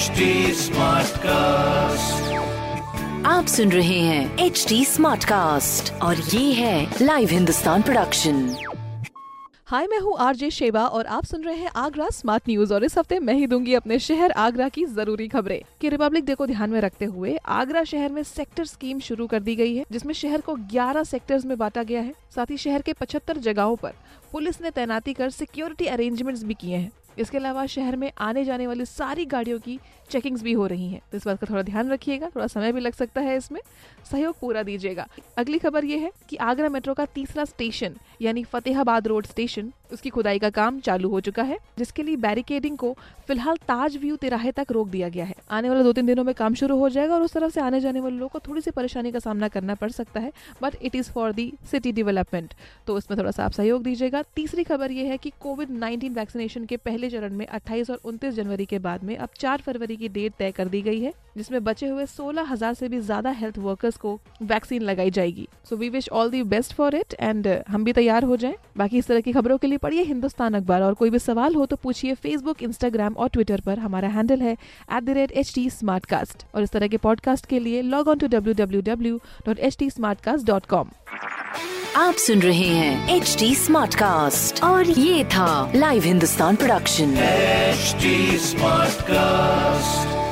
HD cast आप सुन रहे हैं एच डी स्मार्ट कास्ट और ये है लाइव हिंदुस्तान प्रोडक्शन हाय मैं हूँ आरजे शेबा और आप सुन रहे हैं आगरा स्मार्ट न्यूज़ और इस हफ़्ते मैं ही दूँगी अपने शहर आगरा की ज़रूरी खबरें। कि रिपब्लिक डे को ध्यान में रखते हुए आगरा शहर में सेक्टर स्कीम शुरू कर दी गई है जिसमें शहर को 11 सेक्टर्स में बांटा गया है साथ ही शहर के 75 जगहों पर पुलिस ने तैनाती कर सिक्योरिटी अरेंजमेंट्स भी किए हैं। इसके अलावा शहर में आने जाने वाली सारी गाड़ियों की चेकिंग्स भी हो रही हैं। तो इस बात का थोड़ा ध्यान रखिएगा, थोड़ा समय भी लग सकता है इसमें। सहयोग पूरा दीजिएगा। अगली खबर ये है कि आगरा मेट्रो का तीसरा स्टेशन यानी फतेहाबाद रोड स्टेशन उसकी खुदाई का काम चालू हो चुका है, जिसके लिए बैरिकेडिंग को फ़िलहाल ताज व्यू तिराहे तक रोक दिया गया है। आने वाले दो तीन दिनों में काम शुरू हो जाएगा और उस तरफ़ से आने जाने वाले लोगों को थोड़ी सी परेशानी का सामना करना पड़ सकता है but it is for the city development तो इसमें थोड़ा सा आप सहयोग दीजिएगा। तीसरी खबर यह है कि कोविड नाइन्टीन वैक्सीनेशन के पहले चरण में अट्ठाईस और उनतीस जनवरी के बाद में अब चार फरवरी की डेट तय कर दी गई है। जिसमें बचे हुए सोलह हज़ार से भी ज़्यादा हेल्थ वर्कर्स को वैक्सीन लगाई जाएगी। So we wish all the best for it and हम भी तैयार हो जाएँ। बाकी इस तरह की खबरों के लिए पढ़िए हिंदुस्तान अखबार और कोई भी सवाल हो तो पूछिए फेसबुक इंस्टाग्राम और ट्विटर पर। हमारा हैंडल है at the rate H T और इस तरह के पॉडकास्ट के लिए log on to W W W dot H T dot com आप सुन रहे हैं एच डी स्मार्ट कास्ट और ये था live Hindustan production HD Smartcast.